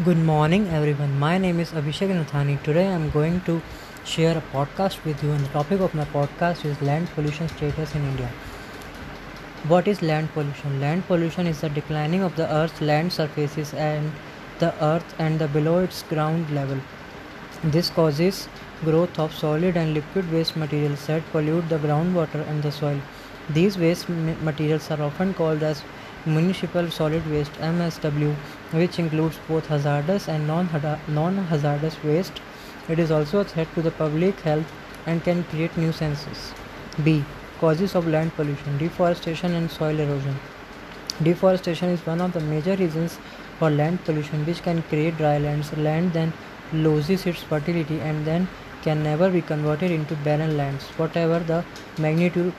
Good morning, everyone. My name is Abhishek Nathani. Today I'm going to share a podcast with you, and the topic of my podcast is land pollution status in India. What is land pollution? Land pollution is the declining of the earth's land surfaces and the earth and the below its ground level. This causes growth of solid and liquid waste materials that pollute the groundwater and the soil. These waste materials are often called as municipal solid waste MSW, which includes both hazardous and non-hazardous waste. It is also a threat to the public health and can create nuisances. B. Causes of land pollution, deforestation and soil erosion. Deforestation is one of the major reasons for land pollution which can create dry lands. Land then loses its fertility and then can never be converted into barren lands, whatever the magnitude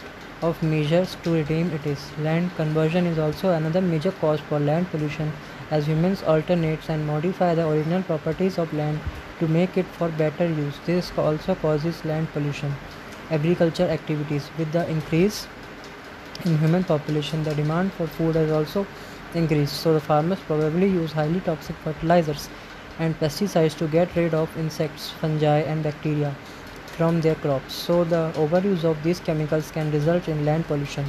of measures to redeem it is. Land conversion is also another major cause for land pollution as humans alternate and modify the original properties of land to make it for better use. This also causes land pollution. Agriculture activities with the increase in human population the demand for food has also increased so the farmers probably use highly toxic fertilizers and pesticides to get rid of insects fungi and bacteria from their crops. So the overuse of these chemicals can result in land pollution.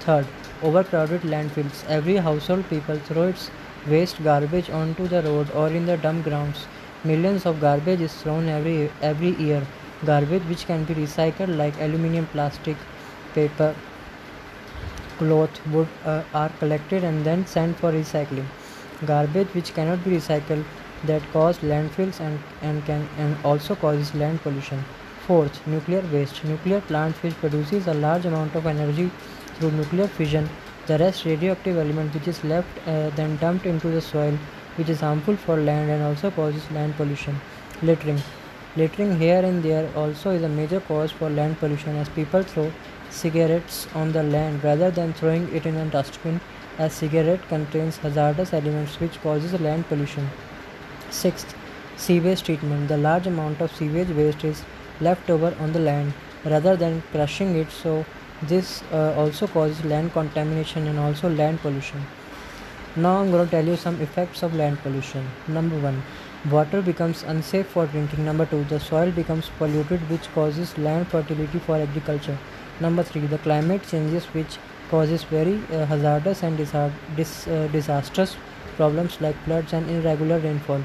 Third, overcrowded landfills. Every household people throw its waste garbage onto the road or in the dump grounds. Millions of garbage is thrown every every year. Garbage which can be recycled like aluminium, plastic, paper, cloth, wood uh, are collected and then sent for recycling. Garbage which cannot be recycled that cause landfills and, and can and also causes land pollution. Fourth, nuclear waste. Nuclear plants which produces a large amount of energy through nuclear fission. The rest radioactive element which is left uh, then dumped into the soil which is harmful for land and also causes land pollution. Littering. Littering here and there also is a major cause for land pollution as people throw cigarettes on the land rather than throwing it in a dustbin as cigarette contains hazardous elements which causes land pollution. Sixth, sewage treatment. The large amount of sewage waste is left over on the land rather than crushing it. So this uh, also causes land contamination and also land pollution. Now i'm going to tell you some effects of land pollution. Number 1 water becomes unsafe for drinking. Number 2 the soil becomes polluted which causes land fertility for agriculture. Number 3 the climate changes which causes very uh, hazardous and dis- uh, disastrous problems like floods and irregular rainfall.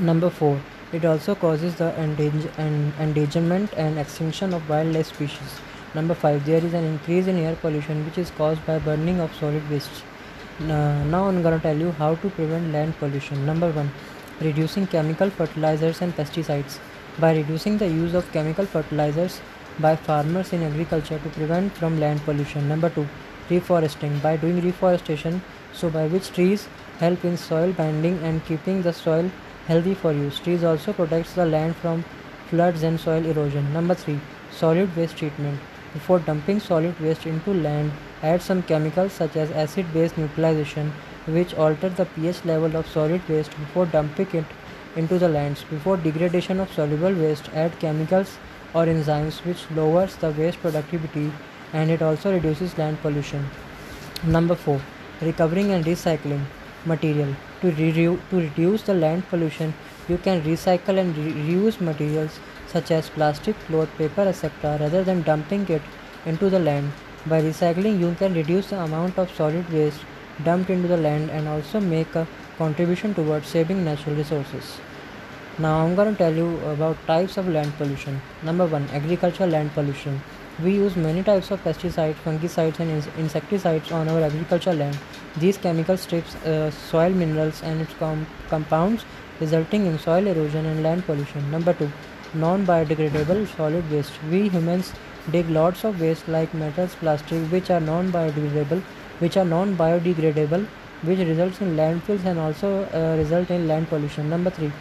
Number 4 it also causes the endangerment and extinction of wildlife species. Number 5. There is an increase in air pollution which is caused by burning of solid waste. Now I'm gonna tell you how to prevent land pollution. Number 1. Reducing chemical fertilizers and pesticides. By reducing the use of chemical fertilizers by farmers in agriculture to prevent from land pollution. Number 2. Reforesting. By doing reforestation, so by which trees help in soil binding and keeping the soil healthy for use. Trees also protects the land from floods and soil erosion. Number 3. Solid waste treatment. Before dumping solid waste into land, add some chemicals such as acid-base neutralization which alter the pH level of solid waste before dumping it into the lands. Before degradation of soluble waste, add chemicals or enzymes which lowers the waste productivity and it also reduces land pollution. Number 4. Recovering and recycling material. To, re- to reduce the land pollution, you can recycle and re- reuse materials such as plastic, cloth, paper, etc. rather than dumping it into the land. By recycling, you can reduce the amount of solid waste dumped into the land and also make a contribution towards saving natural resources. Now I'm going to tell you about types of land pollution. Number 1 agricultural land pollution. We use many types of pesticides, fungicides, and insecticides on our agricultural land. These chemicals strip uh, soil minerals and its com- compounds, resulting in soil erosion and land pollution. Number two, non-biodegradable solid waste. We humans dig lots of waste like metals, plastic, which are non-biodegradable, which are non-biodegradable, which results in landfills and also uh, result in land pollution. Number three,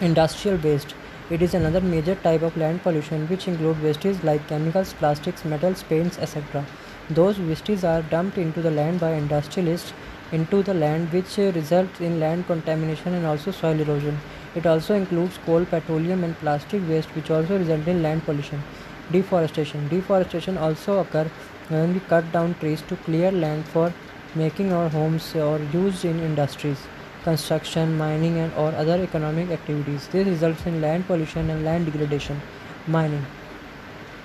industrial waste it is another major type of land pollution which include wastes like chemicals, plastics, metals, paints, etc. Those wastes are dumped into the land by industrialists into the land which results in land contamination and also soil erosion. It also includes coal, petroleum and plastic waste which also result in land pollution. Deforestation. Deforestation also occur when we cut down trees to clear land for making our homes or used in industries. Construction, mining, and or other economic activities. This results in land pollution and land degradation. Mining.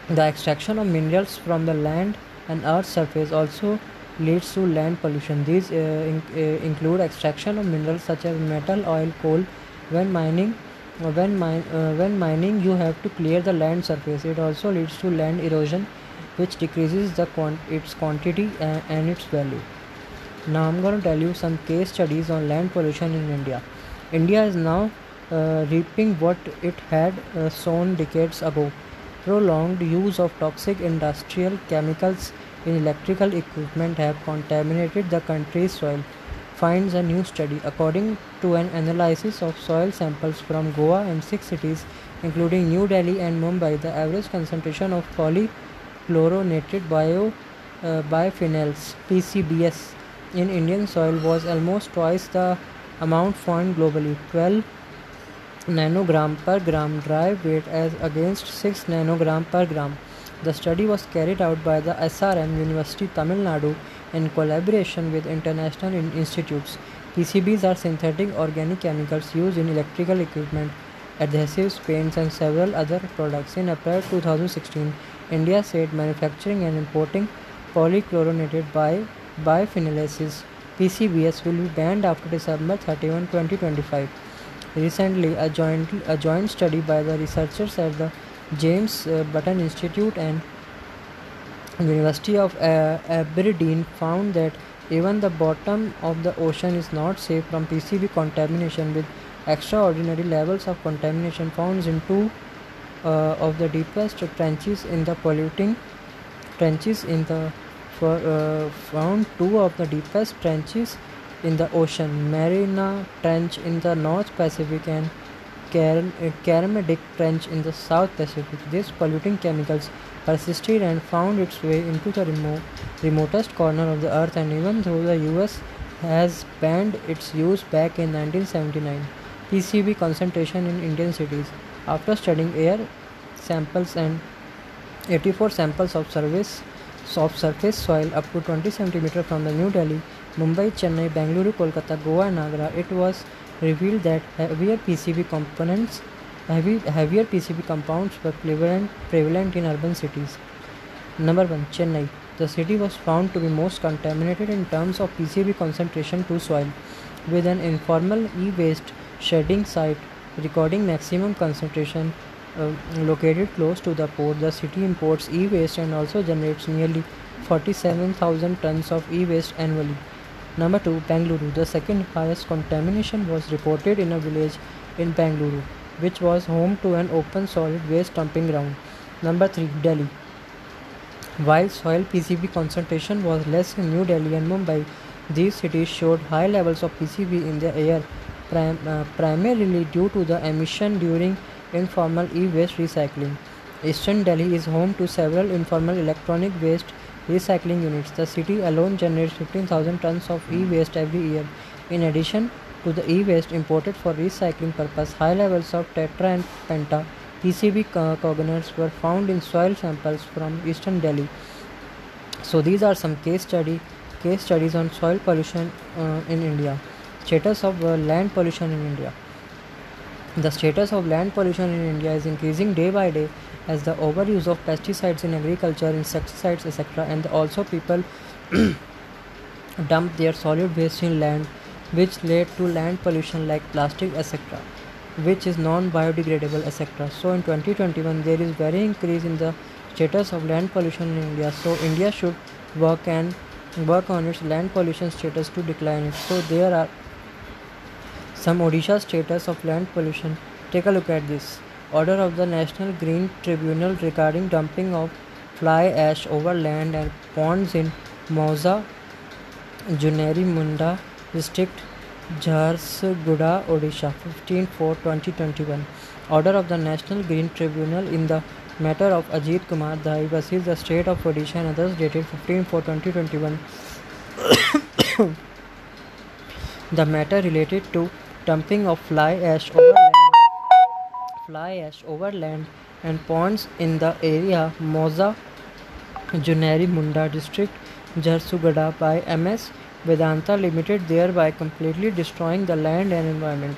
The extraction of minerals from the land and earth's surface also leads to land pollution. These uh, in, uh, include extraction of minerals such as metal, oil, coal. When mining, when, mi- uh, when mining, you have to clear the land surface. It also leads to land erosion, which decreases the its quantity and, and its value. Now I'm going to tell you some case studies on land pollution in India. India is now uh, reaping what it had uh, sown decades ago. Prolonged use of toxic industrial chemicals in electrical equipment have contaminated the country's soil, finds a new study. According to an analysis of soil samples from Goa and six cities, including New Delhi and Mumbai, the average concentration of polychlorinated bio, uh, biphenyls (PCBs) in Indian soil was almost twice the amount found globally, 12 nanogram per gram dry weight as against 6 nanogram per gram. The study was carried out by the SRM University Tamil Nadu in collaboration with international in- institutes. PCBs are synthetic organic chemicals used in electrical equipment, adhesives, paints, and several other products. In April 2016, India said manufacturing and importing polychlorinated bi- biphenyls PCBs will be banned after December 31, 2025. Recently, a joint, a joint study by the researchers at the James uh, Hutton Institute and University of uh, Aberdeen found that even the bottom of the ocean is not safe from PCB contamination with extraordinary levels of contamination found in two uh, of the deepest trenches in the polluting trenches in the for, uh, found two of the deepest trenches in the ocean Mariana Trench in the North Pacific and Kermadec Trench in the South Pacific. These polluting chemicals persisted and found its way into the remote, remotest corner of the earth and even though the US has banned its use back in 1979. PCB concentration in Indian cities. After studying air samples and 84 samples of surface, of surface soil up to 20 cm from the New Delhi, Mumbai, Chennai, Bangalore, Kolkata, Goa, and Agra, it was revealed that heavier PCB components, heavy, heavier PCB compounds were prevalent, prevalent in urban cities. Number 1. Chennai. The city was found to be most contaminated in terms of PCB concentration to soil, with an informal e-waste shedding site recording maximum concentration uh, located close to the port. The city imports e-waste and also generates nearly 47,000 tons of e-waste annually. Number 2. Bangalore. The second highest contamination was reported in a village in Bangalore, which was home to an open solid waste dumping ground. Number 3. Delhi. While soil PCB concentration was less in New Delhi and Mumbai, these cities showed high levels of PCB in the air, prim- uh, primarily due to the emission during informal e-waste recycling. Eastern Delhi is home to several informal electronic waste recycling units. The city alone generates 15,000 tons of e-waste every year. In addition to the e-waste imported for recycling purpose, high levels of tetra and penta PCB conglomerates were found in soil samples from eastern Delhi. So these are some case study case studies on soil pollution uh, in India. Status of uh, land pollution in India. The status of land pollution in India is increasing day by day as the overuse of pesticides in agriculture, insecticides, etc., and also people dump their solid waste in land, which led to land pollution like plastic, etc., which is non-biodegradable, etc. So in 2021, there is very increase in the status of land pollution in India. So India should work and work on its land pollution status to decline it. So there are some Odisha status of land pollution. Take a look at this. Order of the National Green Tribunal regarding dumping of fly ash over land and ponds in Mauza, Juneri Munda district, Jharsuguda, Odisha, 15 4 2021. Order of the National Green Tribunal in the matter of Ajit Kumar Dai versus the state of Odisha and others dated 15 4 2021. the matter related to dumping of fly ash over land, fly ash over land and ponds in the area Mauza Juneri Munda district Jharsuguda by MS Vedanta Limited, thereby completely destroying the land and environment.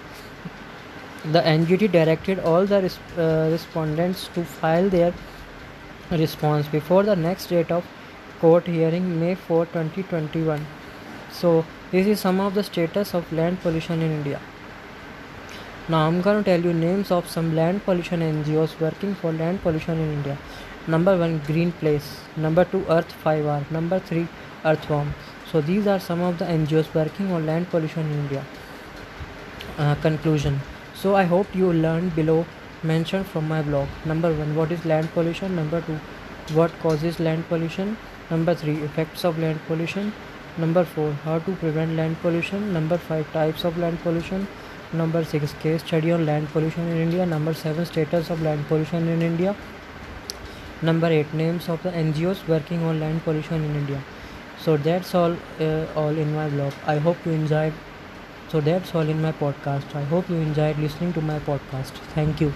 The NGT directed all the res- uh, respondents to file their response before the next date of court hearing, May 4, 2021. So, this is some of the status of land pollution in India. Now, I'm going to tell you names of some land pollution NGOs working for land pollution in India. Number one, Greenpeace. Number two, Earth 5R. Number three, Earthworm. So, these are some of the NGOs working on land pollution in India. Uh, conclusion. So, I hope you learned below mentioned from my blog. Number one, what is land pollution? Number two, what causes land pollution? Number three, effects of land pollution. Number four, how to prevent land pollution. Number five, types of land pollution. Number six, case study on land pollution in India. Number seven, status of land pollution in India. Number eight, names of the NGOs working on land pollution in India. So that's all, uh, all in my blog. I hope you enjoyed. So that's all in my podcast. I hope you enjoyed listening to my podcast. Thank you.